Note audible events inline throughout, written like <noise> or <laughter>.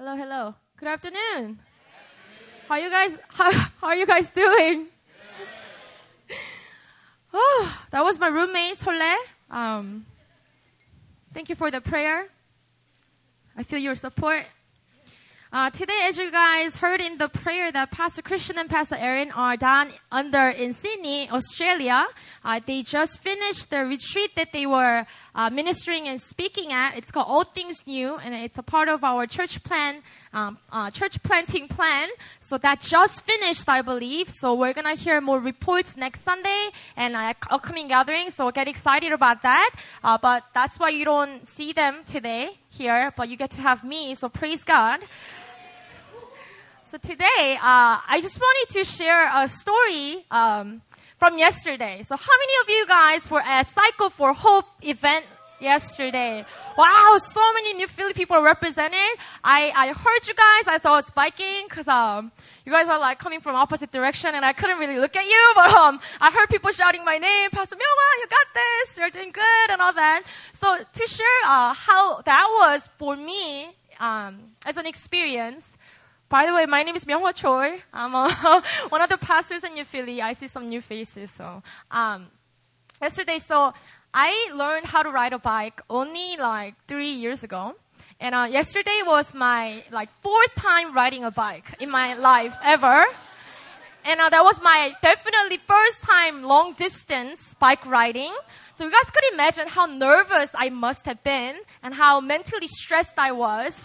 Hello, hello. Good afternoon. How you guys? How, how are you guys doing? <laughs> Oh, that was my roommate Solé. Um, thank you for the prayer. I feel your support. Uh, today, as you guys heard in the prayer that Pastor Christian and Pastor Aaron are down under in Sydney, Australia, uh, they just finished the retreat that they were uh, ministering and speaking at. It's called All Things New, and it's a part of our church plan, um, uh, church planting plan. So that just finished, I believe. So we're gonna hear more reports next Sunday and uh, upcoming gatherings. So get excited about that. Uh, but that's why you don't see them today here, but you get to have me. So praise God. So today, uh, I just wanted to share a story um, from yesterday. So how many of you guys were at Cycle for Hope event yesterday? Wow, so many New Philly people represented. I, I heard you guys. I saw it's biking because um, you guys are like coming from opposite direction, and I couldn't really look at you. <laughs> But um, I heard people shouting my name, Pastor Myunghwa, you got this. You're doing good, and all that. So to share uh, how that was for me um, as an experience. By the way, my name is Myunghwa Choi. I'm uh, <laughs> one of the pastors in New Philly. I see some new faces. So, um, yesterday, so I learned how to ride a bike only like three years ago. And uh, yesterday was my like fourth time riding a bike in my life ever. And uh, that was my definitely first time long distance bike riding. So you guys could imagine how nervous I must have been and how mentally stressed I was.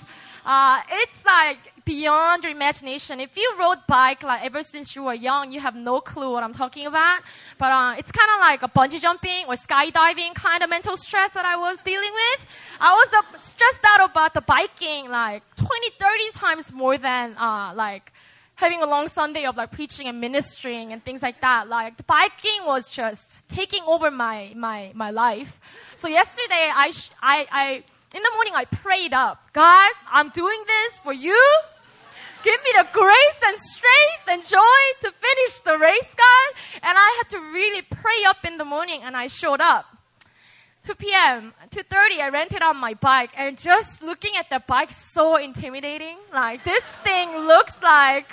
Uh, it's like beyond your imagination. If you rode bike like ever since you were young, you have no clue what I'm talking about. But uh, it's kind of like a bungee jumping or skydiving kind of mental stress that I was dealing with. I was uh, stressed out about the biking like 20, 30 times more than uh, like having a long Sunday of like preaching and ministering and things like that. Like the biking was just taking over my my my life. So yesterday I sh- I I in the morning I prayed up, God, I'm doing this for you. Give me the grace and strength and joy to finish the race, God. And I had to really pray up in the morning and I showed up. 2 p.m., 2.30, I rented out my bike and just looking at the bike, so intimidating. Like, this thing looks like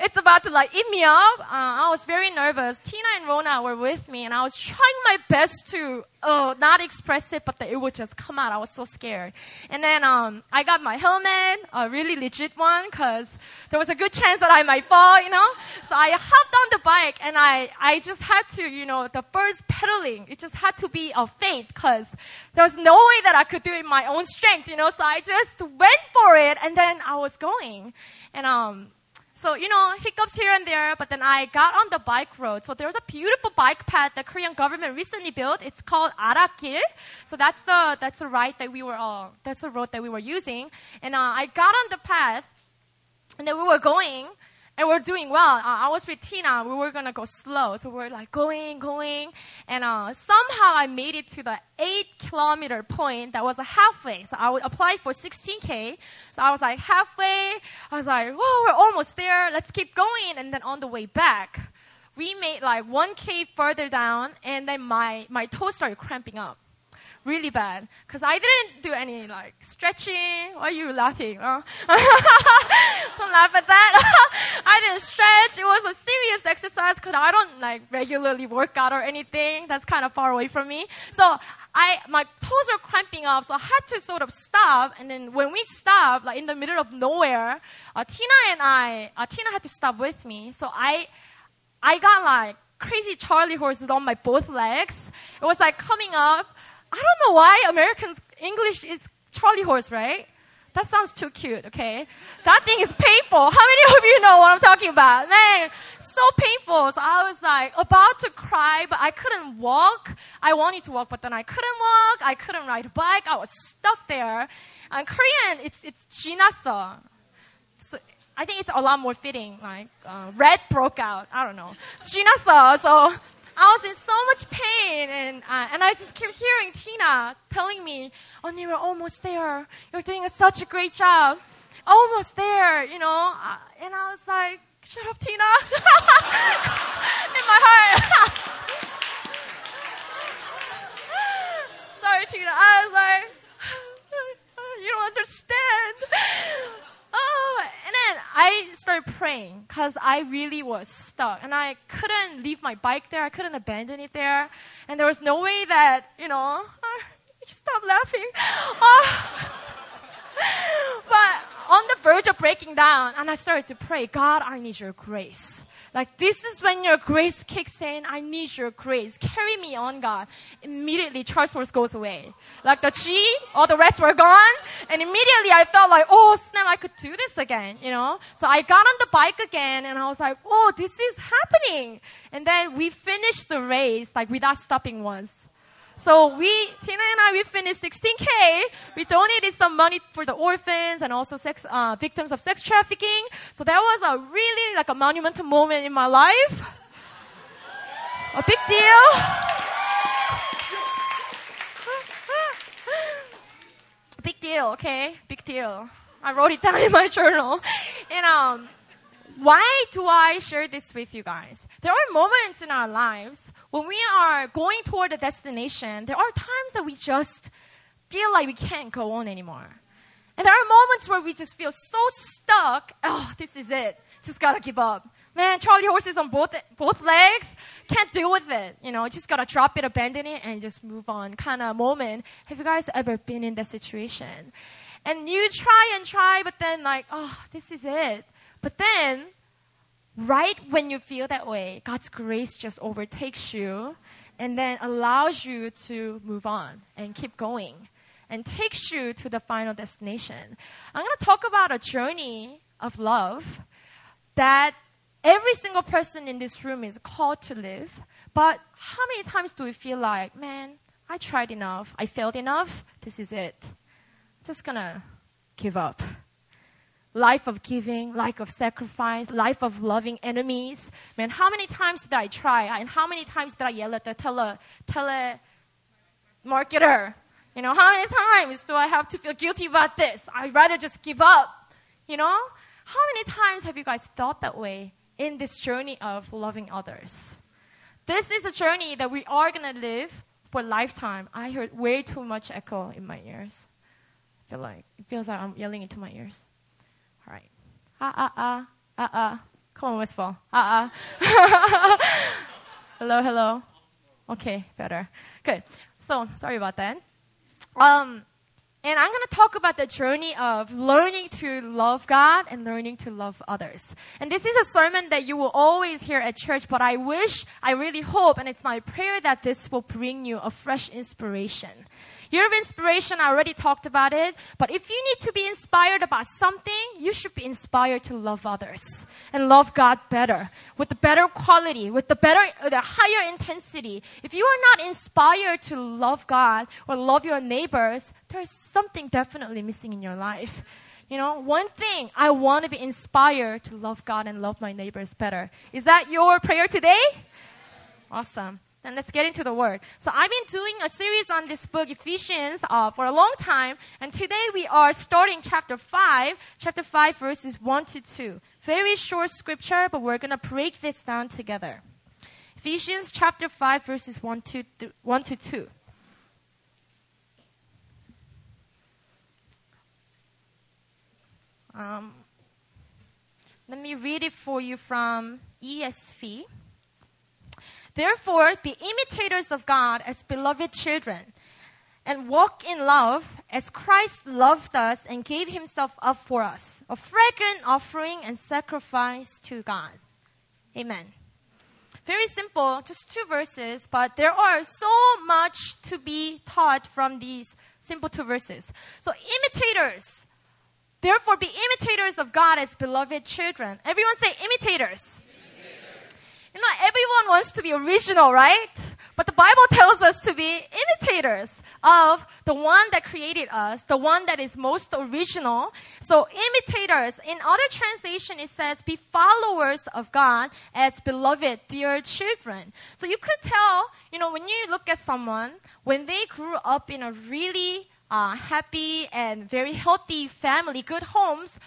it's about to like eat me up. Uh, I was very nervous. Tina and Rona were with me, and I was trying my best to uh, not express it, but it would just come out. I was so scared. And then um, I got my helmet, a really legit one, because there was a good chance that I might fall, you know. So I hopped on the bike, and I I just had to, you know, the first pedaling, it just had to be a faith, because there was no way that I could do it my own strength, you know. So I just went for it, and then I was going, and um so, you know, hiccups here and there, but then I got on the bike road. So there was a beautiful bike path the Korean government recently built. It's called Arakil. So that's the, that's the ride that we were, uh, that's the road that we were using. And, uh, I got on the path, and then we were going, and we're doing well. Uh, I was with Tina. We were gonna go slow, so we're like going, going, and uh, somehow I made it to the eight kilometer point. That was a halfway. So I would apply for 16k. So I was like halfway. I was like, whoa, we're almost there. Let's keep going. And then on the way back, we made like 1k further down, and then my my toes started cramping up really bad because I didn't do any like stretching. Why are you laughing? Huh? <laughs> Don't laugh at that. <laughs> I didn't stretch. It was a serious exercise because I don't like regularly work out or anything. That's kind of far away from me. So I my toes are cramping up, so I had to sort of stop. And then when we stopped, like in the middle of nowhere, uh, Tina and I, uh, Tina had to stop with me. So I, I got like crazy Charlie horses on my both legs. It was like coming up. I don't know why Americans English is Charlie horse, right? That sounds too cute, okay? That thing is painful. How many of you know what I'm talking about? Man, so painful. So I was like about to cry, but I couldn't walk. I wanted to walk, but then I couldn't walk. I couldn't ride a bike. I was stuck there. And Korean, it's, it's jinasa. So I think it's a lot more fitting. Like, uh, red broke out. I don't know. Jinasa. So I was in so much pain, and uh, and I just kept hearing Tina telling me, "Oh, you're almost there. You're doing a, such a great job. Almost there, you know." Uh, and I was like, "Shut up, Tina!" <laughs> in my heart. <laughs> Sorry, Tina. I was like, "You don't understand." I started praying because I really was stuck and I couldn't leave my bike there. I couldn't abandon it there. And there was no way that, you know, stop laughing. Uh, <laughs> <laughs> but on the verge of breaking down and I started to pray, God, I need your grace. Like this is when your grace kicks in. I need your grace. Carry me on, God. Immediately, Charles horse goes away. Like the G, all the rats were gone, and immediately I felt like, oh snap, I could do this again, you know. So I got on the bike again, and I was like, oh, this is happening. And then we finished the race like without stopping once. So we, Tina and I, we finished 16K. We donated some money for the orphans and also sex, uh, victims of sex trafficking. So that was a really like a monumental moment in my life. A big deal. big deal, okay? Big deal. I wrote it down <laughs> in my journal. And um, why do I share this with you guys? There are moments in our lives when we are going toward a destination, there are times that we just feel like we can't go on anymore. And there are moments where we just feel so stuck. Oh, this is it. Just gotta give up. Man, Charlie horses on both, both legs. Can't deal with it. You know, just gotta drop it, abandon it, and just move on kind of moment. Have you guys ever been in that situation? And you try and try, but then like, oh, this is it. But then, right when you feel that way, God's grace just overtakes you and then allows you to move on and keep going and takes you to the final destination. I'm going to talk about a journey of love that every single person in this room is called to live. But how many times do we feel like, man, I tried enough, I failed enough, this is it. Just gonna give up life of giving, life of sacrifice, life of loving enemies. Man, how many times did I try? And how many times did I yell at the tele, marketer? You know, how many times do I have to feel guilty about this? I'd rather just give up. You know? How many times have you guys felt that way in this journey of loving others? This is a journey that we are going to live for a lifetime. I heard way too much echo in my ears. I feel like, it feels like I'm yelling into my ears. All right. Ah, ah, ah, ah, ah. Come on, Westfall. Ah, ah. <laughs> hello, hello. Okay, better. Good. So, sorry about that. Um, and I'm going to talk about the journey of learning to love God and learning to love others. And this is a sermon that you will always hear at church, but I wish, I really hope, and it's my prayer that this will bring you a fresh inspiration. Year of inspiration, I already talked about it. But if you need to be inspired about something, you should be inspired to love others and love God better, with the better quality, with the better, uh, the higher intensity. If you are not inspired to love God or love your neighbors, there's something definitely missing in your life. You know, one thing I want to be inspired to love God and love my neighbors better. Is that your prayer today? Awesome. Then let's get into the word. So I've been doing a series on this book, Ephesians, uh, for a long time, and today we are starting chapter 5, chapter 5 verses 1 to 2. Very short scripture, but we're gonna break this down together. Ephesians chapter 5 verses 1 to, th- 1 to 2. Um, let me read it for you from ESV. Therefore, be imitators of God as beloved children, and walk in love as Christ loved us and gave himself up for us, a fragrant offering and sacrifice to God. Amen. Very simple, just two verses, but there are so much to be taught from these simple two verses. So, imitators. Therefore, be imitators of God as beloved children. Everyone say imitators. You know, everyone wants to be original, right? But the Bible tells us to be imitators of the one that created us, the one that is most original. So imitators, in other translation, it says be followers of God as beloved, dear children. So you could tell, you know, when you look at someone, when they grew up in a really uh, happy and very healthy family, good homes,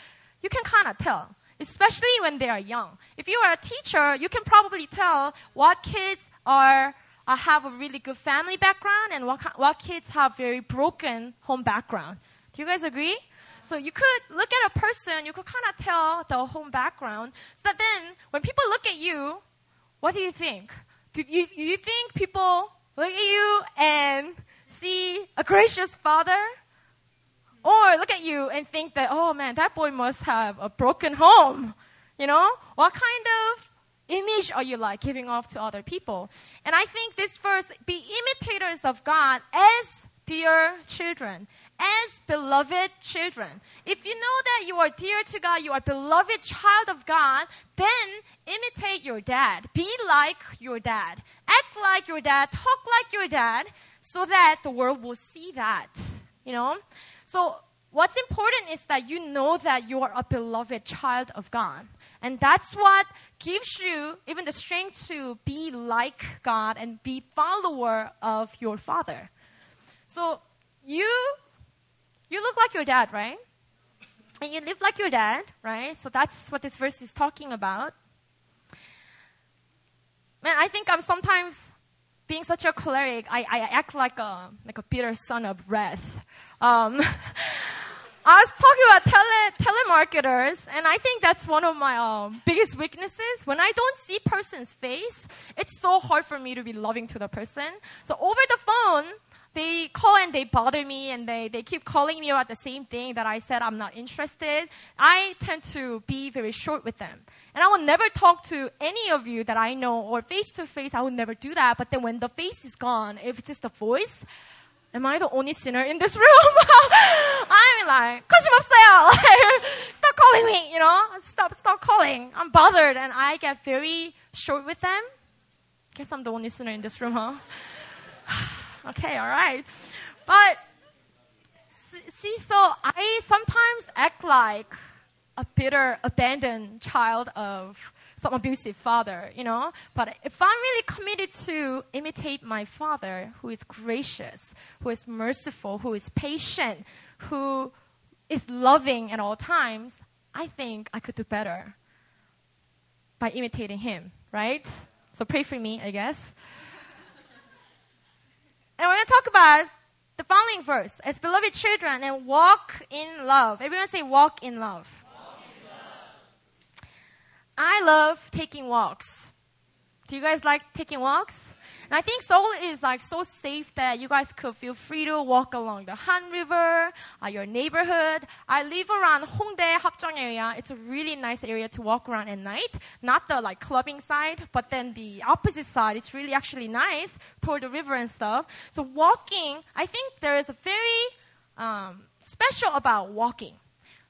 you can kind of tell especially when they are young. If you are a teacher, you can probably tell what kids are uh, have a really good family background and what what kids have very broken home background. Do you guys agree? So you could look at a person, you could kind of tell the home background. So that then, when people look at you, what do you think? Do you, do you think people look at you and see a gracious father? Or look at you and think that, oh man, that boy must have a broken home. You know? What kind of image are you like giving off to other people? And I think this verse, be imitators of God as dear children, as beloved children. If you know that you are dear to God, you are beloved child of God, then imitate your dad. Be like your dad. Act like your dad. Talk like your dad so that the world will see that. You know? So what's important is that you know that you are a beloved child of God. And that's what gives you even the strength to be like God and be follower of your father. So you you look like your dad, right? And you live like your dad, right? So that's what this verse is talking about. Man, I think I'm sometimes being such a choleric, I, I act like a like a bitter son of wrath. Um, <laughs> I was talking about tele telemarketers, and I think that's one of my um, biggest weaknesses. When I don't see person's face, it's so hard for me to be loving to the person. So over the phone, they call and they bother me and they, they keep calling me about the same thing that I said I'm not interested. I tend to be very short with them. And I will never talk to any of you that I know or face to face. I will never do that. But then when the face is gone, if it's just a voice, am I the only sinner in this room? <laughs> I'm like, 거침없어요. <laughs> stop calling me, you know? Stop, stop calling. I'm bothered and I get very short with them. Guess I'm the only sinner in this room, huh? <sighs> Okay, all right. But see, so I sometimes act like a bitter, abandoned child of some abusive father, you know. But if I'm really committed to imitate my father, who is gracious, who is merciful, who is patient, who is loving at all times, I think I could do better by imitating him, right? So pray for me, I guess. And we're going to talk about the following verse as beloved children and walk in love. Everyone say walk in love. I love taking walks. Do you guys like taking walks? And I think Seoul is like so safe that you guys could feel free to walk along the Han River, uh, your neighborhood. I live around Hongdae Hapjeong area. It's a really nice area to walk around at night. Not the like clubbing side, but then the opposite side. It's really actually nice toward the river and stuff. So walking, I think there is a very um, special about walking.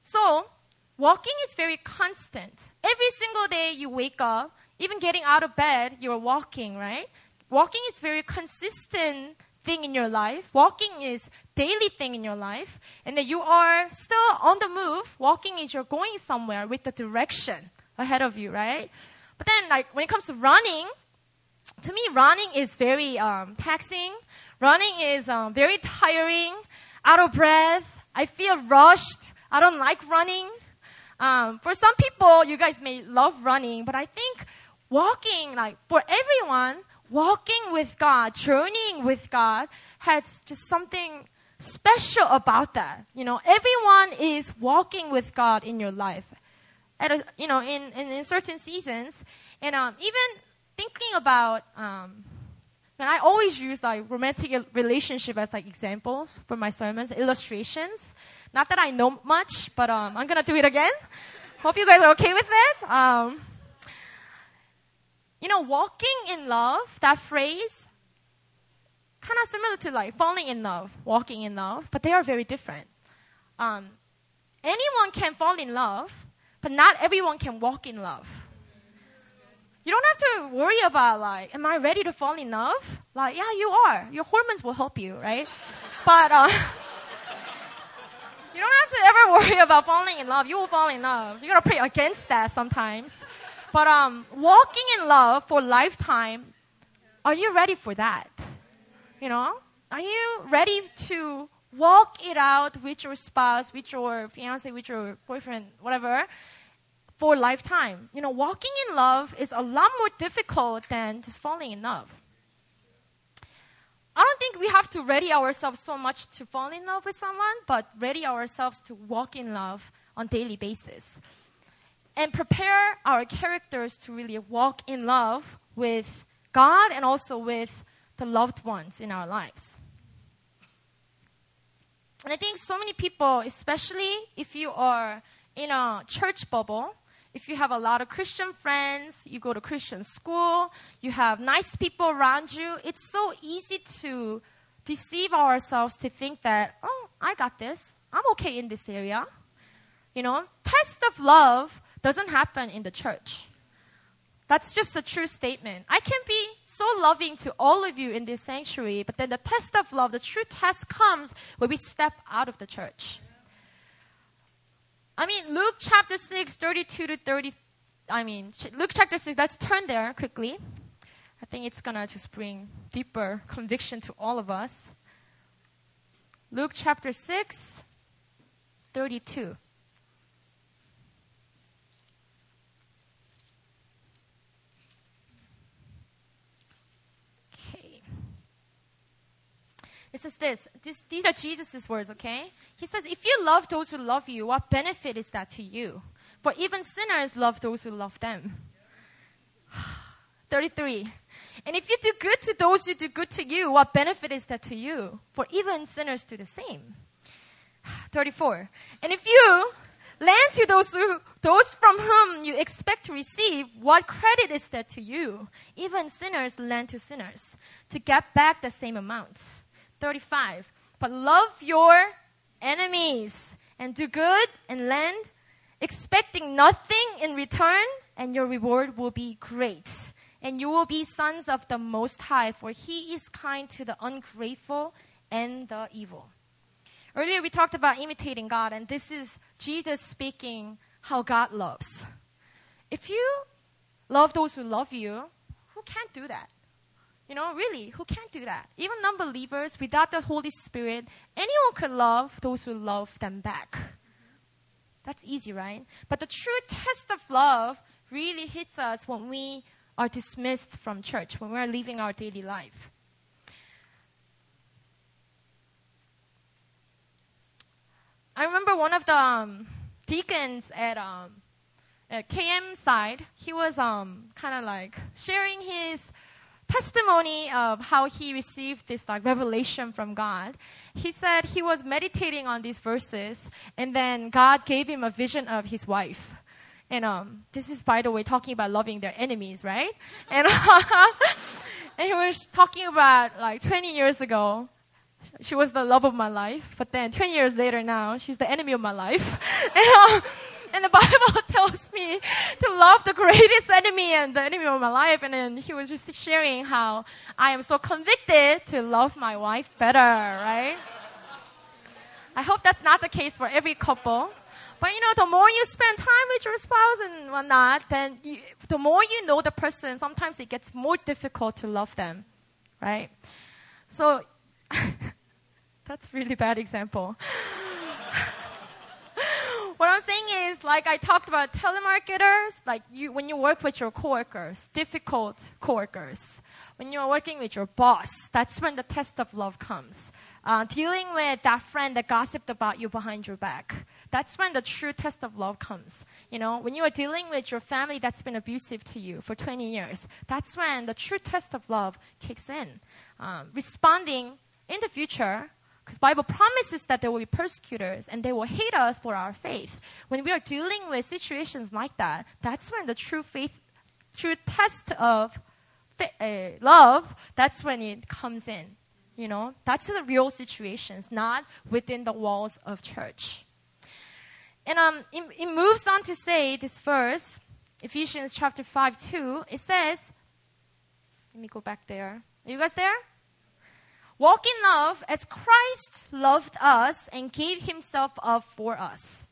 So walking is very constant. Every single day you wake up, even getting out of bed, you're walking, right? Walking is very consistent thing in your life. Walking is daily thing in your life. And that you are still on the move. Walking is you're going somewhere with the direction ahead of you, right? But then like when it comes to running, to me running is very um, taxing. Running is um, very tiring, out of breath. I feel rushed. I don't like running. Um, for some people, you guys may love running, but I think walking, like for everyone, walking with God, journeying with God has just something special about that. You know, everyone is walking with God in your life. At a, you know, in, in, in certain seasons. And um, even thinking about, um, and I always use like romantic relationship as like examples for my sermons, illustrations. Not that I know much, but um, I'm gonna do it again. Hope you guys are okay with it. Um, you know, walking in love, that phrase, kind of similar to like falling in love, walking in love, but they are very different. Um, anyone can fall in love, but not everyone can walk in love. You don't have to worry about like, am I ready to fall in love? Like, yeah, you are. Your hormones will help you, right? but uh, <laughs> you don't have to ever <laughs> worry about falling in love. You will fall in love. You gotta pray against that sometimes. But um, walking in love for lifetime, are you ready for that? You know, are you ready to walk it out with your spouse, with your fiance, with your boyfriend, whatever, for lifetime? You know, walking in love is a lot more difficult than just falling in love. I don't think we have to ready ourselves so much to fall in love with someone, but ready ourselves to walk in love on daily basis. And prepare our characters to really walk in love with God and also with the loved ones in our lives. And I think so many people, especially if you are in a church bubble, if you have a lot of Christian friends, you go to Christian school, you have nice people around you, it's so easy to deceive ourselves to think that, oh, I got this. I'm okay in this area. You know, test of love doesn't happen in the church. That's just a true statement. I can be so loving to all of you in this sanctuary, but then the test of love, the true test comes when we step out of the church. I mean, Luke chapter 6, 32 to 30. I mean, Luke chapter 6, let's turn there quickly. I think it's going to just bring deeper conviction to all of us. Luke chapter 6, 32. Says this, this these are Jesus' words, okay? He says, if you love those who love you, what benefit is that to you? For even sinners love those who love them. <sighs> 33. And if you do good to those who do good to you, what benefit is that to you? For even sinners do the same. <sighs> 34. And if you lend to those who, those from whom you expect to receive, what credit is that to you? Even sinners lend to sinners to get back the same amount. 35. But love your enemies and do good and lend, expecting nothing in return, and your reward will be great. And you will be sons of the Most High, for He is kind to the ungrateful and the evil. Earlier we talked about imitating God, and this is Jesus speaking how God loves. If you love those who love you, who can't do that? You know, really, who can't do that? Even non believers, without the Holy Spirit, anyone could love those who love them back. That's easy, right? But the true test of love really hits us when we are dismissed from church, when we're living our daily life. I remember one of the um, deacons at, um, at KM side, he was um, kind of like sharing his testimony of how he received this like revelation from God. He said he was meditating on these verses and then God gave him a vision of his wife. And um, this is, by the way, talking about loving their enemies, right? And, <laughs> and he was talking about like 20 years ago. She was the love of my life, but then 20 years later now, she's the enemy of my life. <laughs> and, uh, and the <laughs> Bible <laughs> tells me to love the greatest enemy and the enemy of my life. And then he was just sharing how I am so convicted to love my wife better, right? I hope that's not the case for every couple. But you know, the more you spend time with your spouse and whatnot, then you, the more you know the person, sometimes it gets more difficult to love them, right? So, <laughs> that's really bad example what I'm saying is, like I talked about telemarketers, like you, when you work with your coworkers, difficult coworkers, when you're working with your boss, that's when the test of love comes. Uh, dealing with that friend that gossiped about you behind your back, that's when the true test of love comes. You know, when you are dealing with your family that's been abusive to you for 20 years, that's when the true test of love kicks in. Um, responding in the future because Bible promises that there will be persecutors and they will hate us for our faith. When we are dealing with situations like that, that's when the true faith, true test of uh, love, that's when it comes in. You know, that's the real situations, not within the walls of church. And um, it, it moves on to say this verse, Ephesians chapter 5, 2, it says, let me go back there. Are you guys there? Walk in love as Christ loved us and gave himself up for us.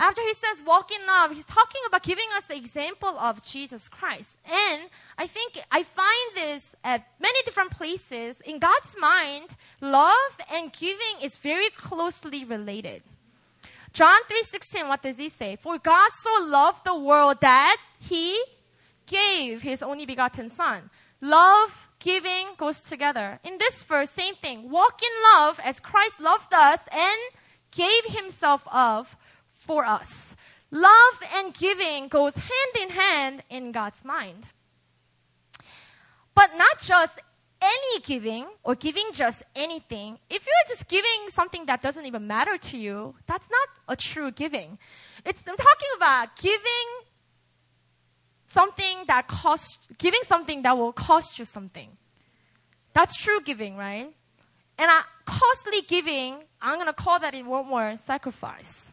After he says walk in love, he's talking about giving us the example of Jesus Christ. And I think I find this at many different places. In God's mind, love and giving is very closely related. John 3:16 what does he say? For God so loved the world that he gave his only begotten son. Love giving goes together. In this verse, same thing. Walk in love as Christ loved us and gave himself up for us. Love and giving goes hand in hand in God's mind. But not just any giving or giving just anything. If you're just giving something that doesn't even matter to you, that's not a true giving. It's, I'm talking about giving something that costs, giving something that will cost you something. That's true giving, right? And uh, costly giving, I'm gonna call that in one word, sacrifice.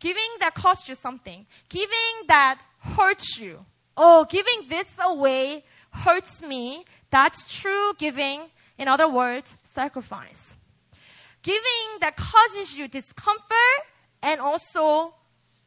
Giving that costs you something. Giving that hurts you. Oh, giving this away hurts me. That's true giving. In other words, sacrifice. Giving that causes you discomfort and also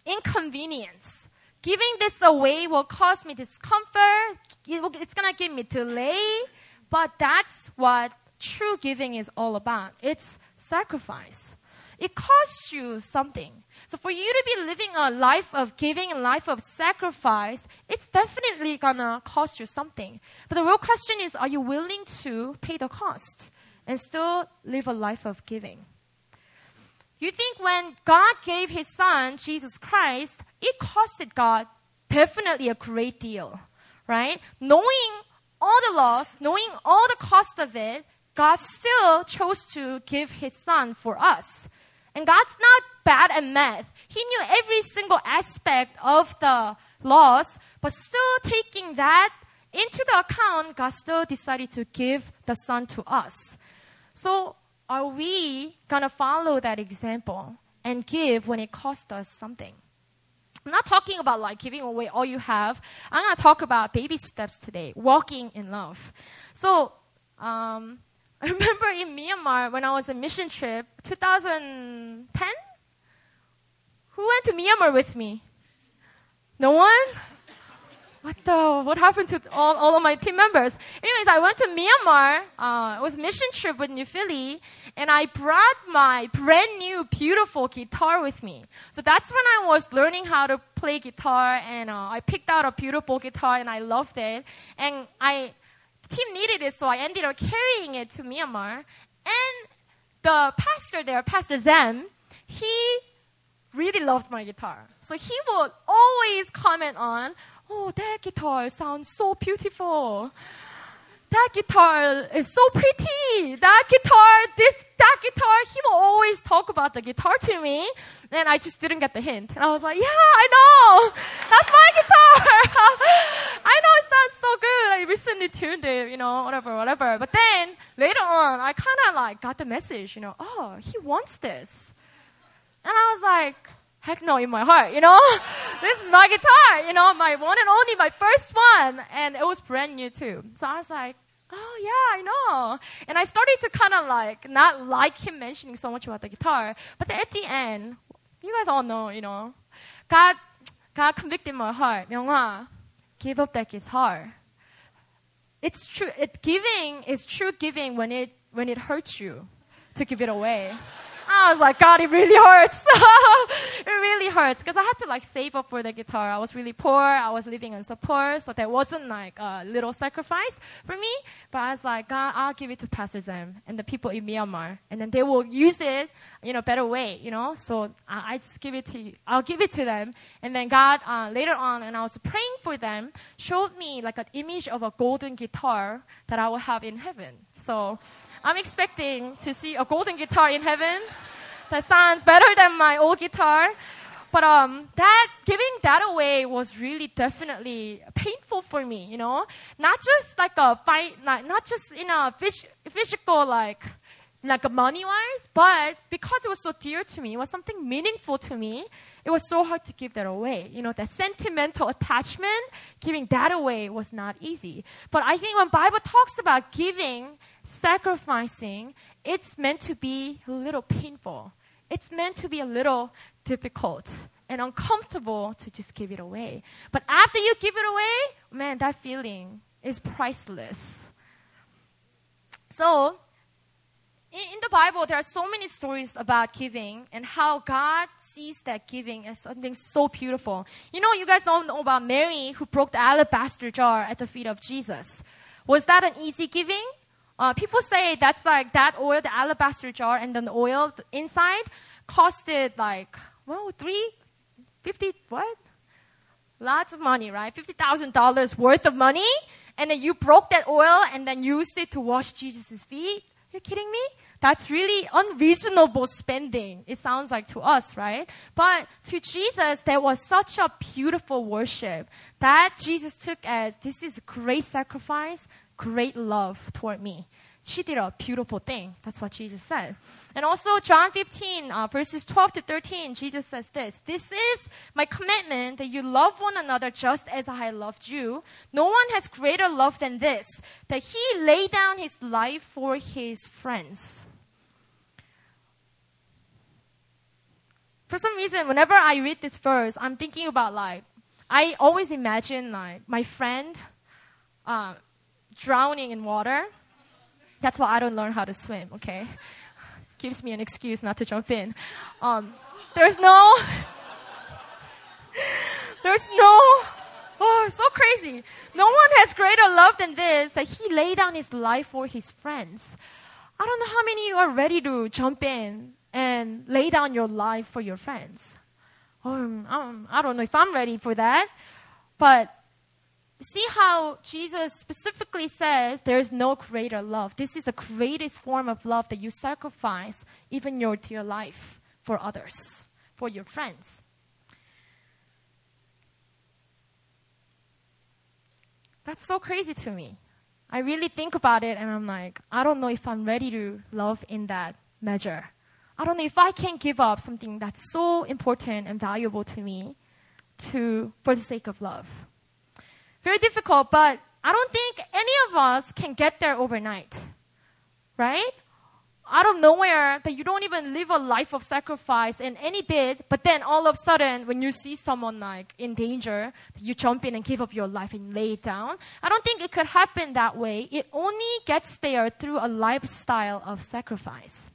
inconvenience giving this away will cause me discomfort. It's going to give me delay. But that's what true giving is all about. It's sacrifice. It costs you something. So for you to be living a life of giving, a life of sacrifice, it's definitely gonna cost you something. But the real question is, are you willing to pay the cost and still live a life of giving? You think when God gave his son, Jesus Christ, it costed God definitely a great deal, right? Knowing all the loss, knowing all the cost of it, God still chose to give his son for us. And God's not bad at math. He knew every single aspect of the loss, but still taking that into the account, God still decided to give the son to us. So are we going to follow that example and give when it costs us something? I'm not talking about like giving away all you have. I'm going to talk about baby steps today, walking in love. So, um, <laughs> I remember in Myanmar when I was a mission trip, 2010? Who went to Myanmar with me? No one? What the, what happened to all, all of my team members? Anyways, I went to Myanmar. Uh, it was mission trip with New Philly, and I brought my brand new beautiful guitar with me. So that's when I was learning how to play guitar, and uh, I picked out a beautiful guitar, and I loved it. And I, team needed it, so I ended up carrying it to Myanmar. And the pastor there, Pastor Zem, he really loved my guitar. So he would always comment on, oh, that guitar sounds so beautiful. That guitar is so pretty. That guitar, this, that guitar, he will always talk about the guitar to me. And I just didn't get the hint. And I was like, yeah, I know. That's my guitar. <laughs> I know it sounds so good. I recently tuned it, you know, whatever, whatever. But then later on, I kind of like got the message, you know, oh, he wants this. And I was like, heck no in my heart, you know? <laughs> this is my guitar, you know, my one and only, my first one. And it was brand new too. So I was like, oh yeah, I know. And I started to kind of like, not like him mentioning so much about the guitar. But at the end, you guys all know, you know, God, God convicted my heart. Myunghwa, give up that guitar. It's true. It, giving is true giving when it, when it hurts you to give it away. I was like, God, it really hurts. <laughs> it really hurts because I had to like save up for the guitar. I was really poor. I was living on support, so there wasn't like a little sacrifice for me. But I was like, God, I'll give it to Pastor Zem and the people in Myanmar, and then they will use it, you know, better way, you know. So I, I just give it to you. I'll give it to them, and then God uh, later on, and I was praying for them, showed me like an image of a golden guitar that I will have in heaven. So. I'm expecting to see a golden guitar in heaven that sounds better than my old guitar. But um, that giving that away was really definitely painful for me. You know, not just like a fight, not not just in a phys- physical like like money wise, but because it was so dear to me, it was something meaningful to me. It was so hard to give that away. You know, that sentimental attachment, giving that away was not easy. But I think when Bible talks about giving, sacrificing, it's meant to be a little painful. It's meant to be a little difficult and uncomfortable to just give it away. But after you give it away, man, that feeling is priceless. So, in, the Bible, there are so many stories about giving and how God sees that giving as something so beautiful. You know, you guys don't know about Mary who broke the alabaster jar at the feet of Jesus. Was that an easy giving? Uh, people say that's like that oil, the alabaster jar, and then the oil inside costed like, well, three, fifty, what? Lots of money, right? $50,000 worth of money. And then you broke that oil and then used it to wash Jesus' feet. You're kidding me? That's really unreasonable spending. It sounds like to us, right? But to Jesus, there was such a beautiful worship that Jesus took as this is a great sacrifice, great love toward me. She did a beautiful thing. That's what Jesus said. And also John 15, uh, verses 12 to 13, Jesus says this, This is my commitment that you love one another just as I loved you. No one has greater love than this, that he lay down his life for his friends. For some reason, whenever I read this verse, I'm thinking about like, I always imagine like my friend uh, drowning in water. That's why I don't learn how to swim, okay? gives me an excuse not to jump in. Um, there's no, there's no, oh, so crazy. No one has greater love than this, that he laid down his life for his friends. I don't know how many you are ready to jump in and lay down your life for your friends. Um, um, I don't know if I'm ready for that, but see how Jesus specifically says there's no greater love. This is the greatest form of love that you sacrifice even your dear life for others, for your friends. That's so crazy to me. I really think about it and I'm like, I don't know if I'm ready to love in that measure. I don't know if I can give up something that's so important and valuable to me to for the sake of love. Very difficult, but I don't think any of us can get there overnight. Right? Out of nowhere, that you don't even live a life of sacrifice in any bit, but then all of a sudden, when you see someone like in danger, you jump in and give up your life and lay it down. I don't think it could happen that way. It only gets there through a lifestyle of sacrifice.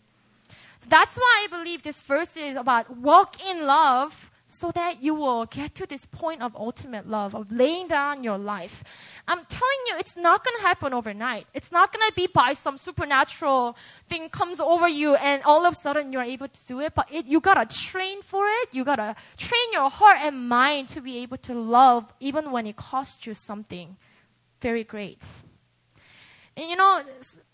So that's why I believe this verse is about walk in love so that you will get to this point of ultimate love, of laying down your life. I'm telling you, it's not going to happen overnight. It's not going to be by some supernatural thing comes over you and all of a sudden you're able to do it, but it, you gotta train for it. You gotta train your heart and mind to be able to love even when it costs you something very great. And you know,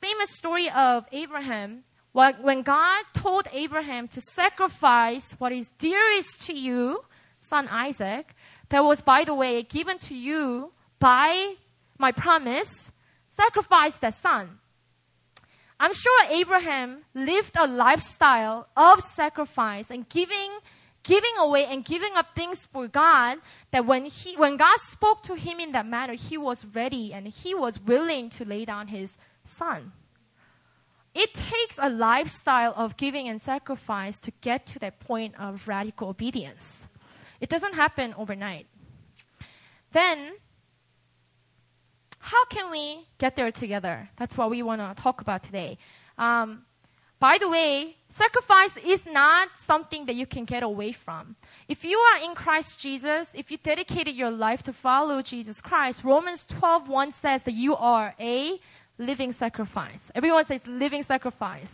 famous story of Abraham, when God told Abraham to sacrifice what is dearest to you, son Isaac, that was, by the way, given to you by my promise, sacrifice that son. I'm sure Abraham lived a lifestyle of sacrifice and giving, giving away and giving up things for God that when he, when God spoke to him in that manner, he was ready and he was willing to lay down his son. It takes a lifestyle of giving and sacrifice to get to that point of radical obedience. It doesn't happen overnight. Then, how can we get there together? That's what we want to talk about today. Um, by the way, sacrifice is not something that you can get away from. If you are in Christ Jesus, if you dedicated your life to follow Jesus Christ, Romans 12:1 says that you are a living sacrifice. Everyone says living sacrifice.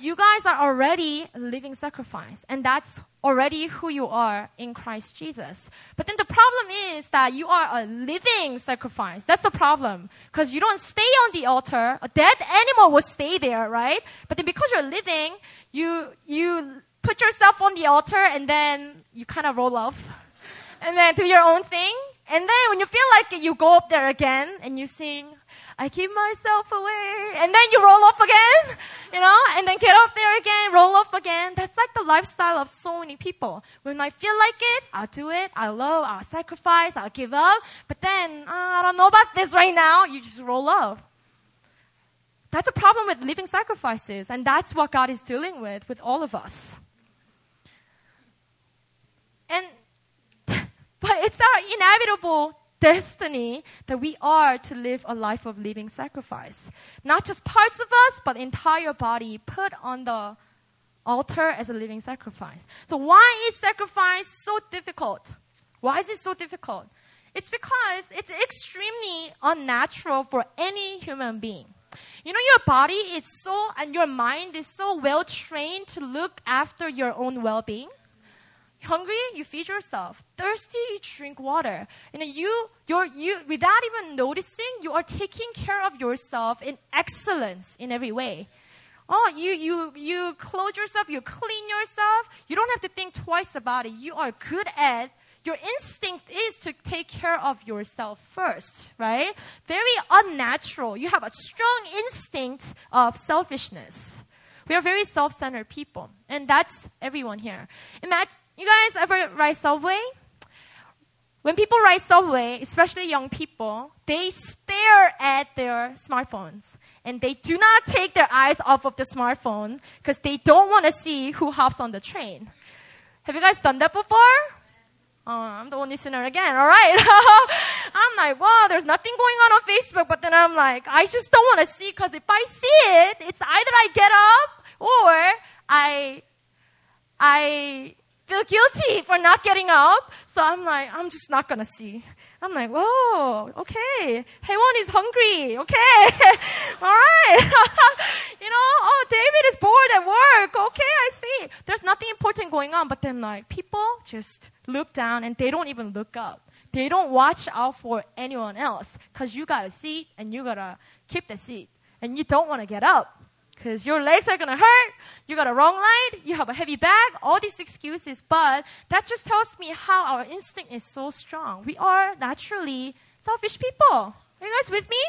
You guys are already living sacrifice, and that's already who you are in Christ Jesus. But then the problem is that you are a living sacrifice. That's the problem. Because you don't stay on the altar. A dead animal will stay there, right? But then because you're living, you, you put yourself on the altar and then you kind of roll off. And then do your own thing. And then when you feel like it, you go up there again and you sing, I keep myself away. And then you roll up again, you know, and then get up there again, roll up again. That's like the lifestyle of so many people. When I feel like it, I'll do it. I'll love, I'll sacrifice, I'll give up. But then, uh, I don't know about this right now. You just roll up. That's a problem with living sacrifices. And that's what God is dealing with, with all of us. And, <laughs> but it's our inevitable destiny that we are to live a life of living sacrifice. Not just parts of us, but entire body put on the altar as a living sacrifice. So why is sacrifice so difficult? Why is it so difficult? It's because it's extremely unnatural for any human being. You know, your body is so, and your mind is so well trained to look after your own well being. Hungry, you feed yourself. Thirsty, you drink water. Know, you, you're, you, without even noticing, you are taking care of yourself in excellence in every way. Oh, you, you, you clothe yourself, you clean yourself. You don't have to think twice about it. You are good at your instinct is to take care of yourself first, right? Very unnatural. You have a strong instinct of selfishness. We are very self-centered people, and that's everyone here. Imagine, you guys ever ride subway? When people ride subway, especially young people, they stare at their smartphones and they do not take their eyes off of the smartphone because they don't want to see who hops on the train. Have you guys done that before? Oh, I'm the only sinner again. All right. <laughs> I'm like, well, there's nothing going on on Facebook, but then I'm like, I just don't want to see because if I see it, it's either I get up or I, I feel guilty for not getting up. So I'm like, I'm just not gonna see. I'm like, whoa, okay. Haewon is hungry. Okay. <laughs> All right. <laughs> you know, oh, David is bored at work. Okay, I see. There's nothing important going on. But then like people just look down and they don't even look up. They don't watch out for anyone else because you got a seat and you gotta keep the seat and you don't want to get up because your legs are gonna hurt, you got a wrong line, you have a heavy bag, all these excuses. But that just tells me how our instinct is so strong. We are naturally selfish people. Are you guys with me?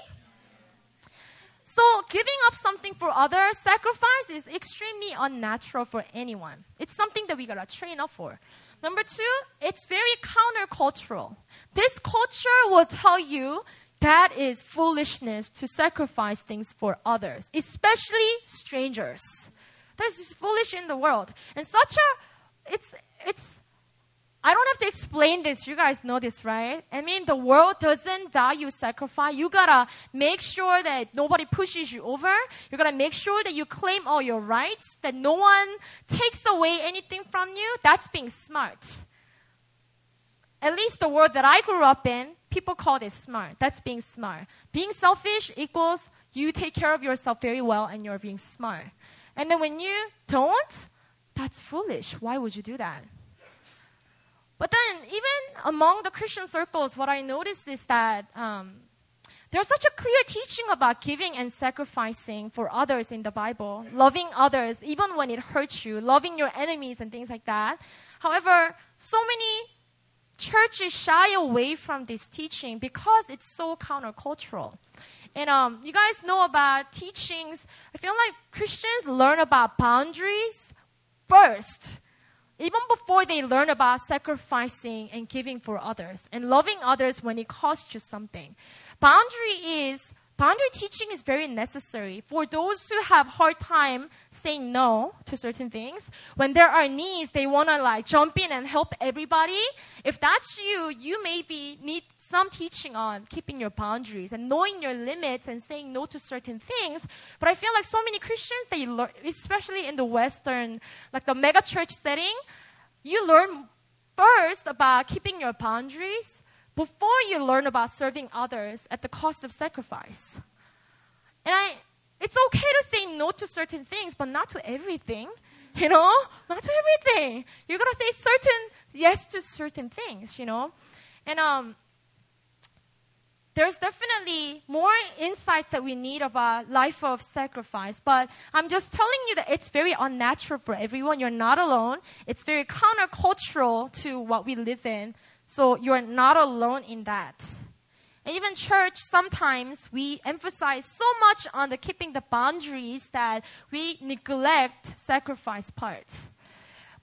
So giving up something for others, sacrifice is extremely unnatural for anyone. It's something that we gotta train up for. Number two, it's very countercultural. This culture will tell you that is foolishness to sacrifice things for others, especially strangers. There's this foolish in the world. And such a, it's, it's, I don't have to explain this. You guys know this, right? I mean, the world doesn't value sacrifice. You gotta make sure that nobody pushes you over. You gotta make sure that you claim all your rights, that no one takes away anything from you. That's being smart. At least the world that I grew up in, people call this smart. That's being smart. Being selfish equals you take care of yourself very well and you're being smart. And then when you don't, that's foolish. Why would you do that? But then, even among the Christian circles, what I notice is that um, there's such a clear teaching about giving and sacrificing for others in the Bible, loving others even when it hurts you, loving your enemies and things like that. However, so many churches shy away from this teaching because it's so countercultural. And um, you guys know about teachings. I feel like Christians learn about boundaries first, even before they learn about sacrificing and giving for others and loving others when it costs you something. Boundary is boundary teaching is very necessary for those who have hard time saying no to certain things. When there are needs, they want to like jump in and help everybody. If that's you, you maybe need some teaching on keeping your boundaries and knowing your limits and saying no to certain things. But I feel like so many Christians, they learn, especially in the Western, like the mega church setting, you learn first about keeping your boundaries before you learn about serving others at the cost of sacrifice. And I, it's okay to say no to certain things, but not to everything. You know? Not to everything. You're gonna say certain yes to certain things, you know? And um there's definitely more insights that we need about life of sacrifice, but I'm just telling you that it's very unnatural for everyone. You're not alone. It's very countercultural to what we live in. So you're not alone in that. And even church, sometimes we emphasize so much on the keeping the boundaries that we neglect sacrifice parts.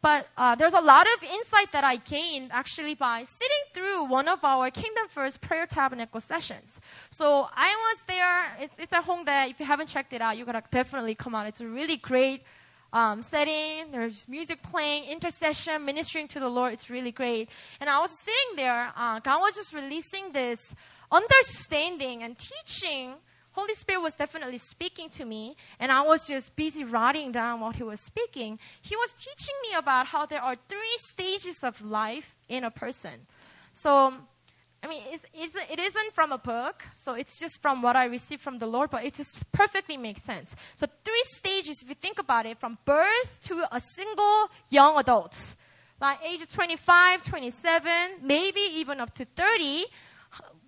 But uh, there's a lot of insight that I gained actually by sitting through one of our Kingdom First Prayer Tabernacle sessions. So I was there. It's, it's at Hongdae. If you haven't checked it out, you gotta definitely come out. It's a really great um, setting. There's music playing, intercession, ministering to the Lord. It's really great. And I was sitting there. Uh, God was just releasing this understanding and teaching, Holy Spirit was definitely speaking to me, and I was just busy writing down what He was speaking. He was teaching me about how there are three stages of life in a person. So, I mean, it's, it's, it isn't from a book, so it's just from what I received from the Lord, but it just perfectly makes sense. So, three stages, if you think about it, from birth to a single young adult, like age 25, 27, maybe even up to 30,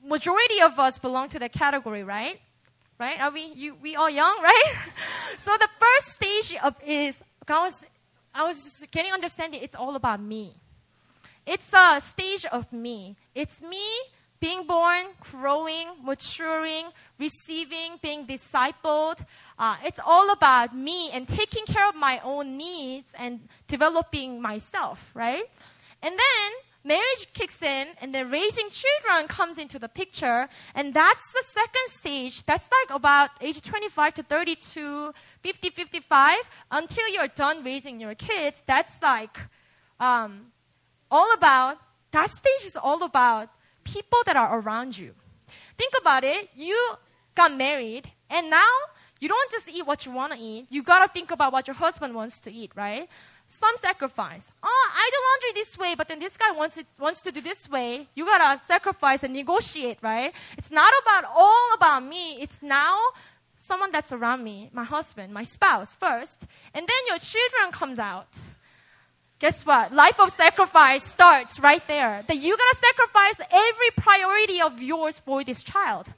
majority of us belong to that category, right? Right? Are we, you, we all young, <laughs> right? so, the first stage of is, I was, I was just getting understanding, it's all about me. It's a stage of me. It's me being born, growing, maturing, receiving, being discipled. Uh, it's all about me and taking care of my own needs and developing myself, right? And then marriage kicks in and then raising children comes into the picture and that's the second stage that's like about age 25 to 32 50 55 until you're done raising your kids that's like um, all about, that stage is all about people that are around you. Think about it. You got married and now you don't just eat what you want to eat. You gotta think about what your husband wants to eat, right? Some sacrifice. Oh, I do laundry this way, but then this guy wants it, wants to do this way. You gotta sacrifice and negotiate, right? It's not about all about me. It's now someone that's around me, my husband, my spouse first, and then your children comes out guess what? Life of sacrifice starts right there. That you're gonna sacrifice every priority of yours for this child.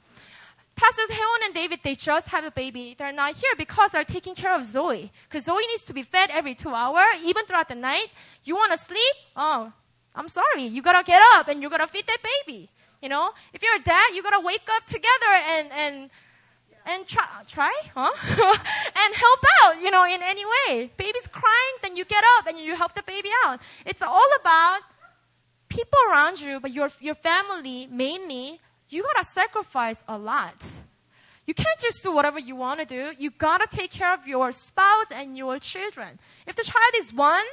Pastors Helen and David, they just have a baby. They're not here because they're taking care of Zoe. Because Zoe needs to be fed every two hours, even throughout the night. You wanna sleep? Oh, I'm sorry. You gotta get up and you gotta feed that baby. You know? If you're a dad, you gotta wake up together and, and and try, uh, try, huh? <laughs> and help out, you know, in any way. Baby's crying, then you get up and you help the baby out. It's all about people around you, but your, your family mainly, you gotta sacrifice a lot. You can't just do whatever you want to do. You gotta take care of your spouse and your children. If the child is one,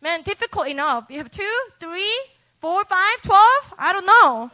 man, difficult enough. You have two, three, four, five, twelve, I don't know.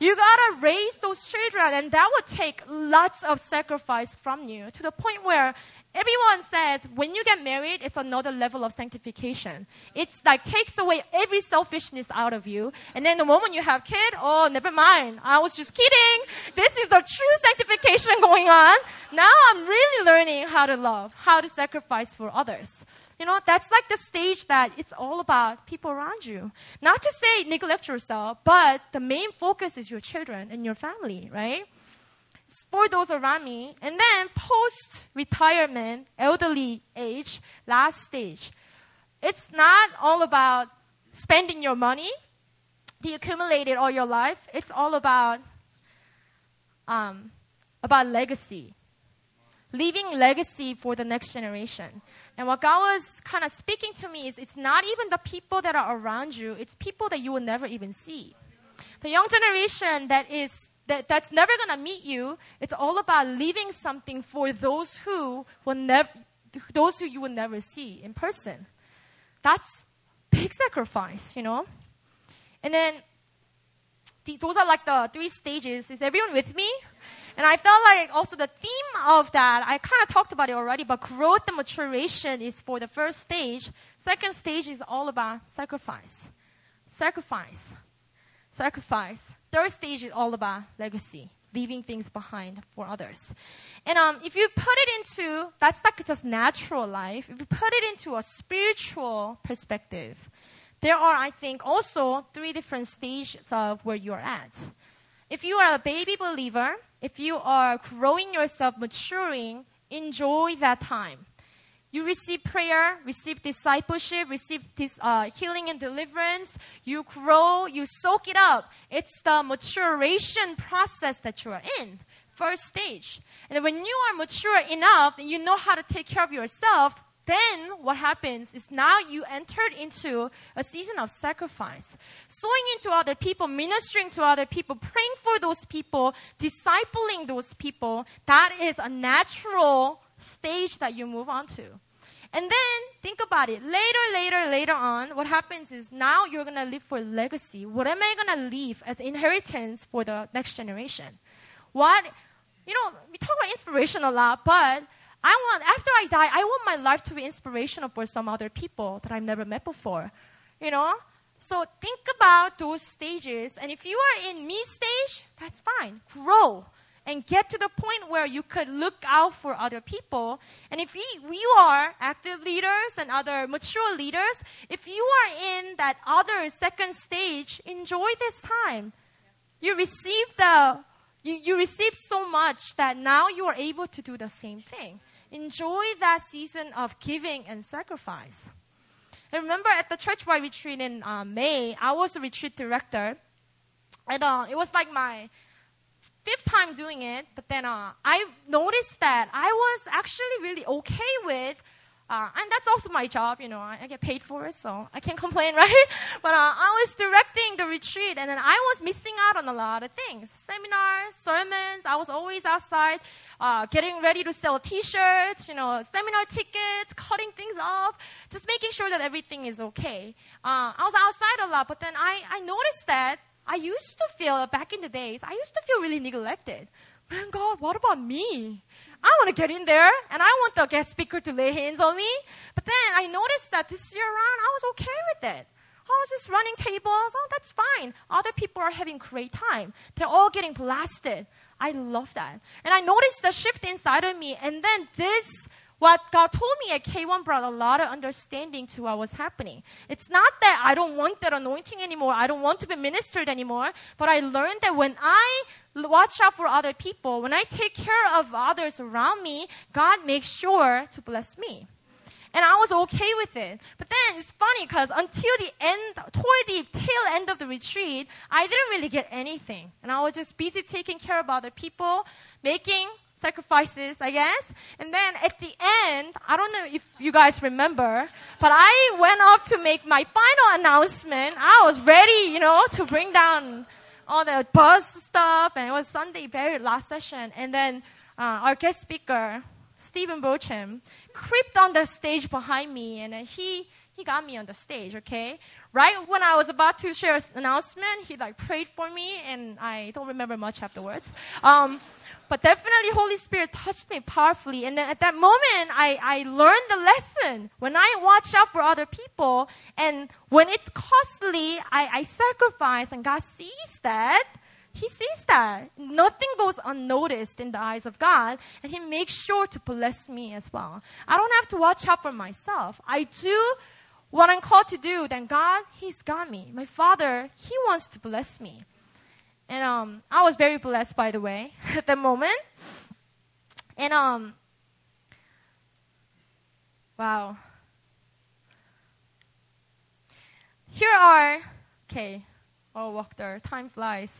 You gotta raise those children and that would take lots of sacrifice from you to the point where everyone says when you get married, it's another level of sanctification. It's like takes away every selfishness out of you. And then the moment you have kid, oh, never mind. I was just kidding. This is the true sanctification <laughs> going on. Now I'm really learning how to love, how to sacrifice for others. You know, that's like the stage that it's all about people around you. Not to say neglect yourself, but the main focus is your children and your family, right? For those around me. And then post retirement, elderly age, last stage. It's not all about spending your money, the accumulated all your life. It's all about um, about legacy, leaving legacy for the next generation. And what God was kind of speaking to me is it's not even the people that are around you, it's people that you will never even see. The young generation that is that, that's never gonna meet you, it's all about leaving something for those who will never those who you will never see in person. That's big sacrifice, you know? And then the, those are like the three stages. Is everyone with me? And I felt like also the theme of that, I kind of talked about it already, but growth and maturation is for the first stage. Second stage is all about sacrifice. Sacrifice. Sacrifice. Third stage is all about legacy, leaving things behind for others. And um, if you put it into, that's like just natural life. If you put it into a spiritual perspective, there are, I think, also three different stages of where you're at. If you are a baby believer, if you are growing yourself, maturing, enjoy that time. You receive prayer, receive discipleship, receive this, uh, healing and deliverance. You grow, you soak it up. It's the maturation process that you are in. First stage. And when you are mature enough and you know how to take care of yourself, then what happens is now you entered into a season of sacrifice. Sowing into other people, ministering to other people, praying for those people, discipling those people. That is a natural stage that you move on to. And then think about it. Later, later, later on, what happens is now you're gonna live for legacy. What am I gonna leave as inheritance for the next generation? What, you know, we talk about inspiration a lot, but I want, after I die, I want my life to be inspirational for some other people that I've never met before. You know? So think about those stages. And if you are in me stage, that's fine. Grow and get to the point where you could look out for other people. And if we, are active leaders and other mature leaders, if you are in that other second stage, enjoy this time. You receive the, you, you receive so much that now you are able to do the same thing. Enjoy that season of giving and sacrifice. And remember at the church-wide retreat in uh, May, I was the retreat director. And uh, it was like my fifth time doing it, but then uh, I noticed that I was actually really okay with, uh, and that's also my job, you know, I, I, get paid for it, so I can't complain, <laughs> right? but uh, I was directing the retreat, and then I was missing out on a lot of things. Seminars, sermons, I was always outside uh, getting ready to sell t-shirts, you know, seminar tickets, cutting things off, just making sure that everything is okay. Uh, I was outside a lot, but then I, I noticed that I used to feel back in the days, I used to feel really neglected. Man, God, what about me? I want to get in there and I want the guest speaker to lay hands on me. But then I noticed that this year around, I was okay with it. I was just running tables. Oh, that's fine. Other people are having great time. They're all getting blasted. I love that. And I noticed the shift inside of me. And then this what God told me at K1 brought a lot of understanding to what was happening. It's not that I don't want that anointing anymore. I don't want to be ministered anymore. But I learned that when I watch out for other people, when I take care of others around me, God makes sure to bless me. And I was okay with it. But then it's funny because until the end, toward the tail end of the retreat, I didn't really get anything. And I was just busy taking care of other people, making sacrifices, I guess. And then at the end, I don't know if you guys remember, but I went up to make my final announcement. I was ready, you know, to bring down all the buzz stuff, and it was Sunday, very last session. And then uh, our guest speaker, Stephen Bochum, creeped on the stage behind me, and he he got me on the stage. Okay, right when I was about to share an announcement, he like prayed for me, and I don't remember much afterwards. Um, but definitely Holy Spirit touched me powerfully. And then at that moment, I, I learned the lesson. When I watch out for other people and when it's costly, I, I sacrifice and God sees that. He sees that. Nothing goes unnoticed in the eyes of God, and He makes sure to bless me as well. I don't have to watch out for myself. I do what I'm called to do, then God, He's got me. My Father, He wants to bless me. And um, I was very blessed, by the way, <laughs> at the moment. And um, wow. Here are okay. Oh, walk there. Time flies.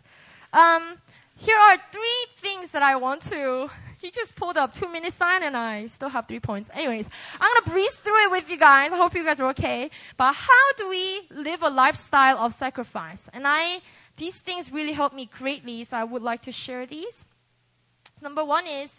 Um, here are three things that I want to. <laughs> He just pulled up two minute sign and I still have three points. Anyways, I'm gonna breeze through it with you guys. I hope you guys are okay. But how do we live a lifestyle of sacrifice? And I these things really helped me greatly, so I would like to share these. Number one is,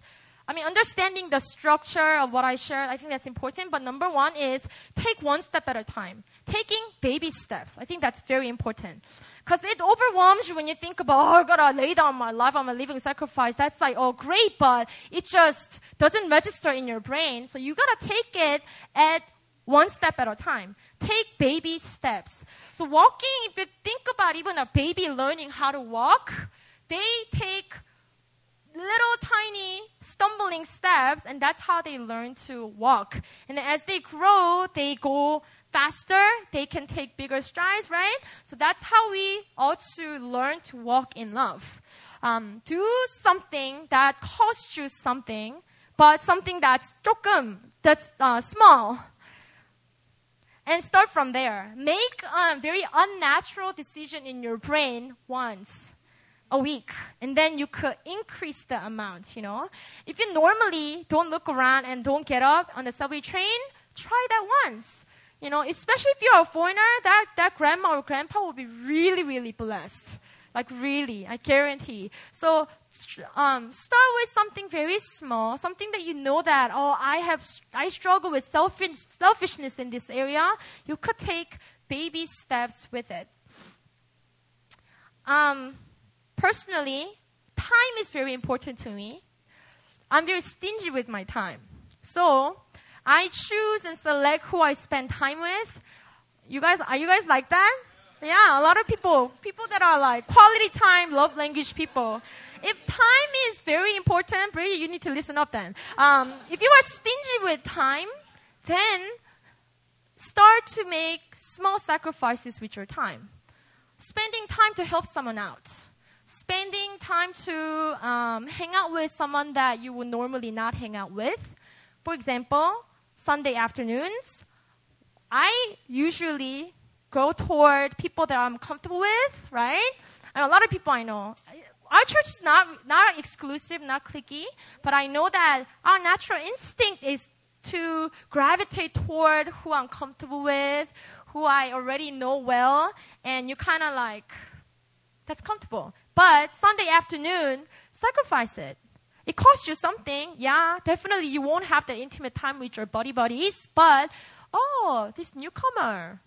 I mean, understanding the structure of what I shared, I think that's important. But number one is take one step at a time. Taking baby steps. I think that's very important. Because it overwhelms you when you think about, oh, I gotta lay down my life, I'm a living sacrifice. That's like, oh, great, but it just doesn't register in your brain. So you gotta take it at one step at a time. Take baby steps. So walking, if you think about even a baby learning how to walk, they take little tiny stumbling steps and that's how they learn to walk. And as they grow, they go faster, they can take bigger strides, right? So that's how we ought to learn to walk in love. Um, do something that costs you something, but something that's 조금, that's uh, small and start from there. Make a very unnatural decision in your brain once a week and then you could increase the amount you know if you normally don't look around and don't get up on the subway train try that once you know especially if you're a foreigner that that grandma or grandpa will be really really blessed like really, I guarantee. So um, start with something very small, something that you know that oh I have I struggle with selfish, selfishness in this area. You could take baby steps with it. Um, personally, time is very important to me. I'm very stingy with my time, so I choose and select who I spend time with. You guys, are you guys like that? Yeah, a lot of people, people that are like quality time, love language people. If time is very important, really, you need to listen up then. Um, if you are stingy with time, then start to make small sacrifices with your time. Spending time to help someone out. Spending time to um, hang out with someone that you would normally not hang out with. For example, Sunday afternoons, I usually go toward people that I'm comfortable with, right? And a lot of people I know. Our church is not, not exclusive, not cliquey, but I know that our natural instinct is to gravitate toward who I'm comfortable with, who I already know well, and you kind of like, that's comfortable. But Sunday afternoon, sacrifice it. It costs you something. Yeah, definitely you won't have the intimate time with your buddy buddies, but oh, this newcomer.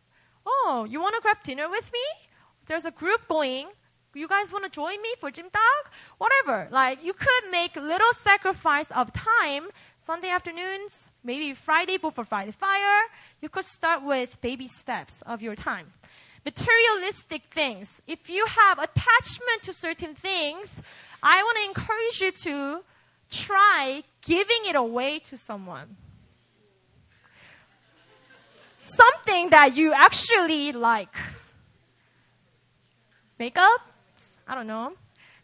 Oh, you want to grab dinner with me? There's a group going. You guys want to join me for jjimdak? Whatever. Like, you could make little sacrifice of time. Sunday afternoons, maybe Friday before Friday fire. You could start with baby steps of your time. Materialistic things. If you have attachment to certain things, I want to encourage you to try giving it away to someone something that you actually like. Makeup? I don't know.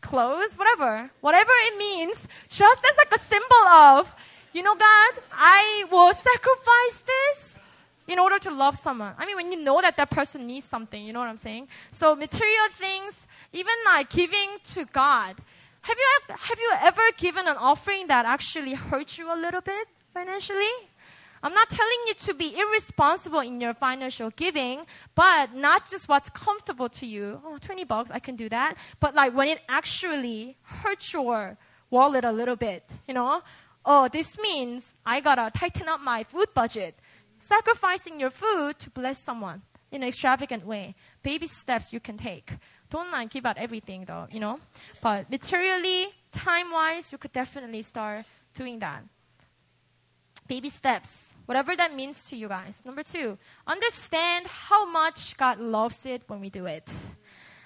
Clothes? Whatever. Whatever it means, just as like a symbol of, you know, God, I will sacrifice this in order to love someone. I mean, when you know that that person needs something, you know what I'm saying? So material things, even like giving to God. Have you, have you ever given an offering that actually hurt you a little bit financially? I'm not telling you to be irresponsible in your financial giving, but not just what's comfortable to you. Oh, 20 bucks, I can do that. But like when it actually hurts your wallet a little bit, you know? Oh, this means I gotta tighten up my food budget. Sacrificing your food to bless someone in an extravagant way. Baby steps you can take. Don't like give out everything though, you know? But materially, time wise, you could definitely start doing that. Baby steps Whatever that means to you guys. Number two, understand how much God loves it when we do it.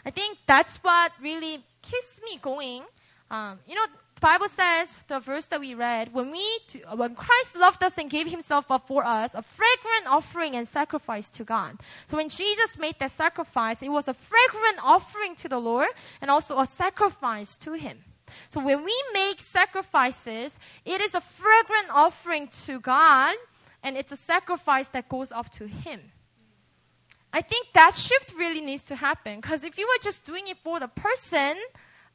I think that's what really keeps me going. Um, you know, the Bible says the verse that we read when we when Christ loved us and gave Himself up for us, a fragrant offering and sacrifice to God. So when Jesus made that sacrifice, it was a fragrant offering to the Lord and also a sacrifice to Him. So when we make sacrifices, it is a fragrant offering to God and it's a sacrifice that goes up to Him. I think that shift really needs to happen because if you were just doing it for the person,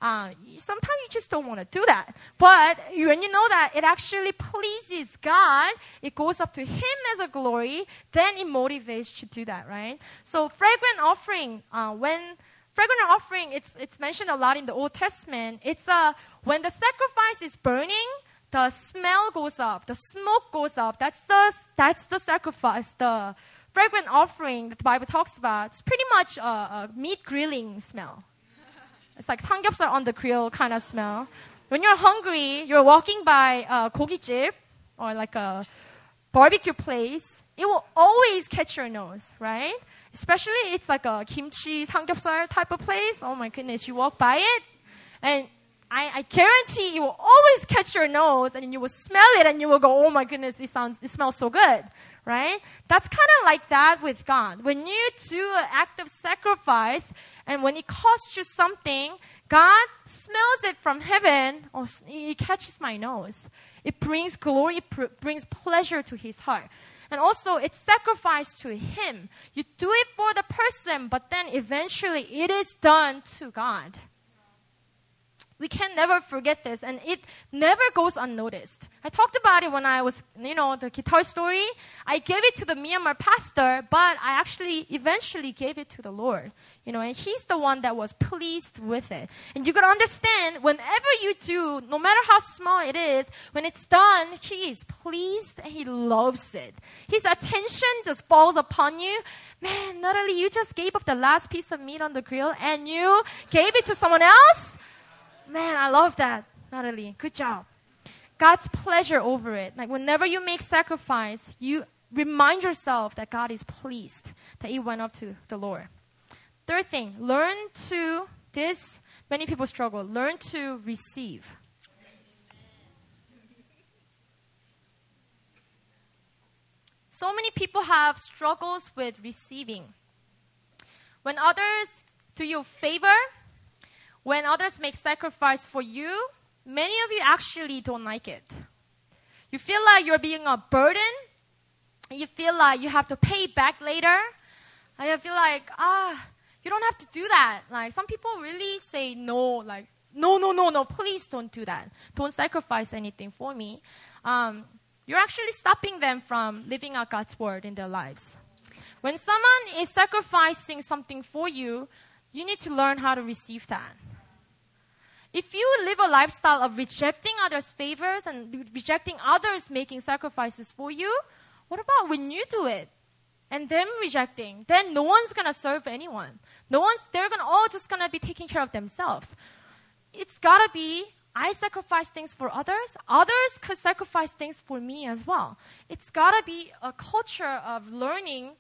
uh, sometimes you just don't want to do that. But when you know that it actually pleases God, it goes up to Him as a glory, then it motivates you to do that, right? So fragrant offering, uh, when fragrant offering, it's, it's mentioned a lot in the Old Testament. It's uh, when the sacrifice is burning, the smell goes up, the smoke goes up. That's the, that's the sacrifice, the fragrant offering that the Bible talks about. It's pretty much a, a meat grilling smell. It's like 삼겹살 on the grill kind of smell. When you're hungry, you're walking by a kogi chip or like a barbecue place. It will always catch your nose, right? Especially it's like a kimchi 삼겹살 type of place. Oh my goodness, you walk by it and I, I guarantee you will always catch your nose and you will smell it and you will go, oh my goodness, it sounds, it smells so good, right? That's kind of like that with God. When you do an act of sacrifice and when it costs you something, God smells it from heaven. or it catches my nose. It brings glory, it pr- brings pleasure to his heart. And also, it's sacrifice to him. You do it for the person, but then eventually it is done to God we can never forget this and it never goes unnoticed. I talked about it when I was, you know, the guitar story. I gave it to the Myanmar pastor, but I actually eventually gave it to the Lord. You know, and he's the one that was pleased with it. And you gotta understand, whenever you do, no matter how small it is, when it's done, he is pleased and he loves it. His attention just falls upon you. Man, Natalie, you just gave up the last piece of meat on the grill and you gave it to someone else? Man, I love that, Natalie. Good job. God's pleasure over it. Like whenever you make sacrifice, you remind yourself that God is pleased that you went up to the Lord. Third thing, learn to, this, many people struggle, learn to receive. So many people have struggles with receiving. When others do you favor, when others make sacrifice for you, many of you actually don't like it. You feel like you're being a burden. You feel like you have to pay back later. I feel like, ah, you don't have to do that. Like, some people really say no, like, no, no, no, no, please don't do that. Don't sacrifice anything for me. Um, you're actually stopping them from living out God's word in their lives. When someone is sacrificing something for you, you need to learn how to receive that. If you live a lifestyle of rejecting others' favors and rejecting others making sacrifices for you, what about when you do it? And them rejecting, then no one's gonna serve anyone. No one's, they're gonna all just gonna be taking care of themselves. It's gotta be I sacrifice things for others, others could sacrifice things for me as well. It's gotta be a culture of learning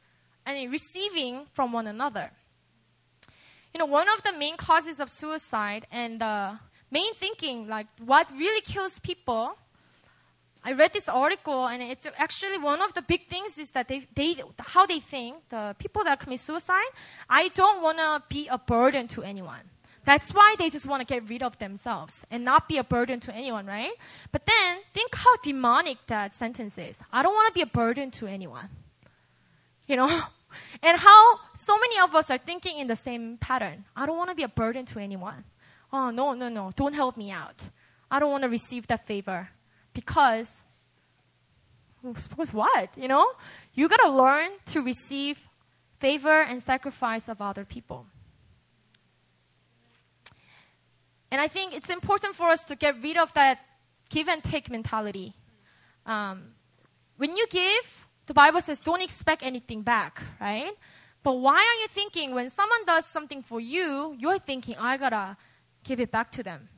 and receiving from one another. You know, one of the main causes of suicide and the main thinking, like what really kills people, I read this article and it's actually one of the big things is that they, they how they think, the people that commit suicide, I don't want to be a burden to anyone. That's why they just want to get rid of themselves and not be a burden to anyone, right? But then think how demonic that sentence is. I don't want to be a burden to anyone. You know? <laughs> And how so many of us are thinking in the same pattern. I don't want to be a burden to anyone. Oh, no, no, no. Don't help me out. I don't want to receive that favor. Because, because what? You know? You gotta learn to receive favor and sacrifice of other people. And I think it's important for us to get rid of that give and take mentality. Um, when you give, the Bible says don't expect anything back, right? But why are you thinking when someone does something for you, you're thinking, I gotta give it back to them?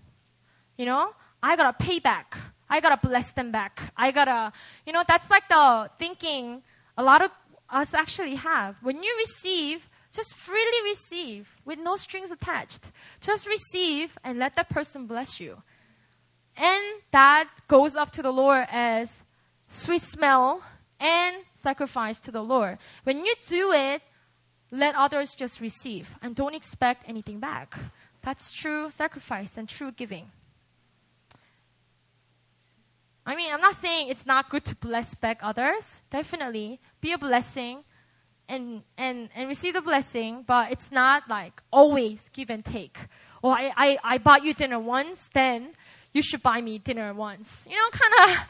You know? I gotta pay back. I gotta bless them back. I gotta, you know, that's like the thinking a lot of us actually have. When you receive, just freely receive with no strings attached. Just receive and let that person bless you. And that goes up to the Lord as sweet smell and sacrifice to the Lord. When you do it, let others just receive and don't expect anything back. That's true sacrifice and true giving. I mean, I'm not saying it's not good to bless back others. Definitely be a blessing and, and, and receive the blessing, but it's not like always give and take. Oh, I, I, I bought you dinner once, then you should buy me dinner once. You know, kind of,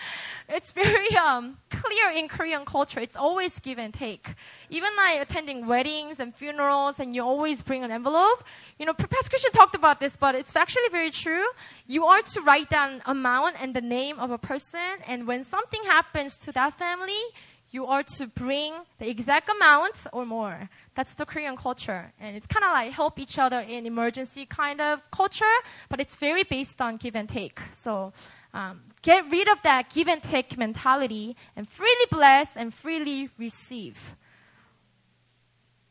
<laughs> it's very um, clear in Korean culture. It's always give and take. Even like attending weddings and funerals, and you always bring an envelope. You know, Pastor Christian talked about this, but it's actually very true. You are to write down amount and the name of a person, and when something happens to that family, you are to bring the exact amount or more. That's the Korean culture. And it's kind of like help each other in emergency kind of culture, but it's very based on give and take. So, um, get rid of that give and take mentality and freely bless and freely receive.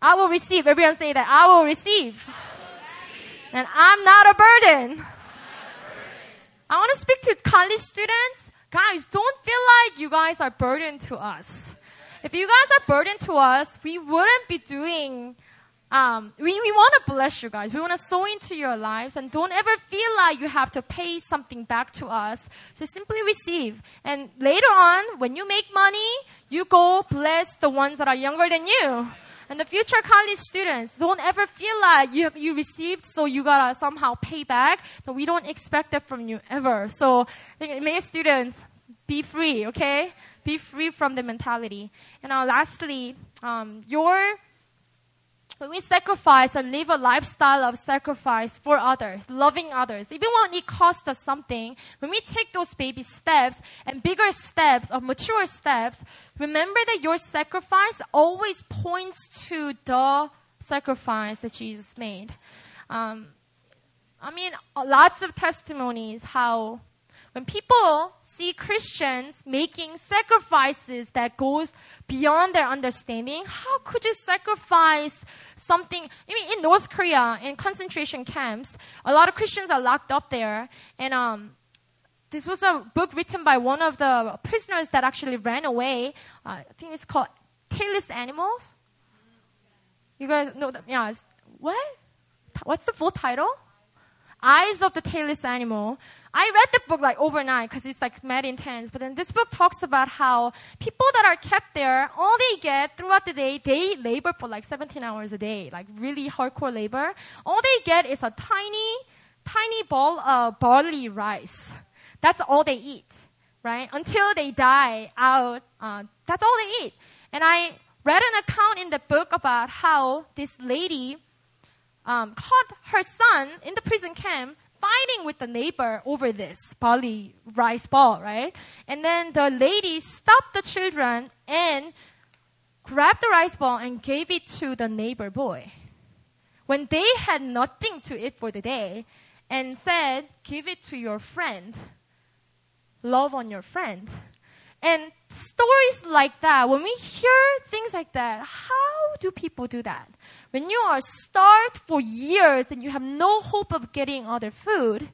I will receive. Everyone say that. I will receive. I will receive. And I'm not a burden. I want to speak to college students. Guys, don't feel like you guys are burden to us. If you guys are burdened to us, we wouldn't be doing um, we, we want to bless you guys. We want to sow into your lives and don't ever feel like you have to pay something back to us. So simply receive. And later on, when you make money, you go bless the ones that are younger than you. And the future college students, don't ever feel like you, you received, so you gotta somehow pay back. But we don't expect that from you ever. So, may students, be free, okay? Be free from the mentality. And uh, lastly, um, your when we sacrifice and live a lifestyle of sacrifice for others, loving others, even when it costs us something, when we take those baby steps and bigger steps or mature steps, remember that your sacrifice always points to the sacrifice that Jesus made. Um, I mean, lots of testimonies how when people see Christians making sacrifices that goes beyond their understanding, how could you sacrifice something? I mean, in North Korea, in concentration camps, a lot of Christians are locked up there, and um, this was a book written by one of the prisoners that actually ran away. Uh, I think it's called Tailless Animals. You guys know that? Yeah. What? What's the full title? Eyes of the Tailless Animal. I read the book like overnight because it's like mad intense. But then this book talks about how people that are kept there, all they get throughout the day, they labor for like 17 hours a day, like really hardcore labor. All they get is a tiny, tiny bowl of barley rice. That's all they eat, right? Until they die out, uh, that's all they eat. And I read an account in the book about how this lady um, caught her son in the prison camp fighting with the neighbor over this barley rice ball, right? And then the lady stopped the children and grabbed the rice ball and gave it to the neighbor boy. When they had nothing to eat for the day and said, give it to your friend. Love on your friend. And stories like that, when we hear things like that, how do people do that? When you are starved for years and you have no hope of getting other food,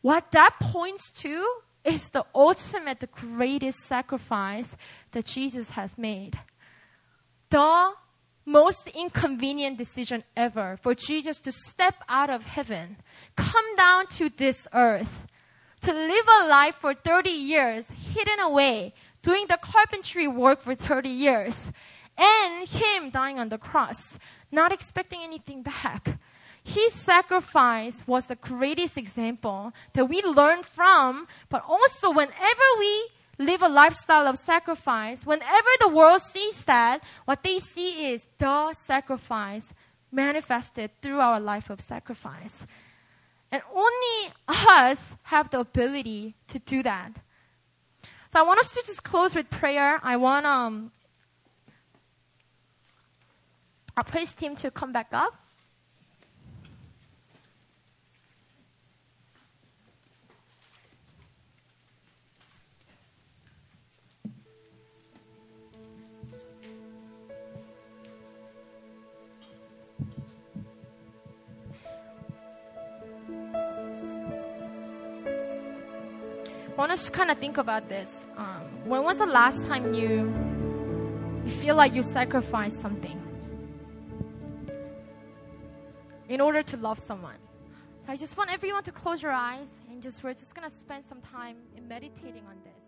what that points to is the ultimate, the greatest sacrifice that Jesus has made. The most inconvenient decision ever for Jesus to step out of heaven, come down to this earth, to live a life for 30 years hidden away, doing the carpentry work for 30 years, and him dying on the cross, not expecting anything back. His sacrifice was the greatest example that we learn from, but also whenever we live a lifestyle of sacrifice, whenever the world sees that, what they see is the sacrifice manifested through our life of sacrifice. And only us have the ability to do that. So I want us to just close with prayer. I want um, our praise team to come back up. I want us to kind of think about this. Um, when was the last time you you feel like you sacrificed something in order to love someone? So I just want everyone to close your eyes and just we're just gonna spend some time in meditating on this.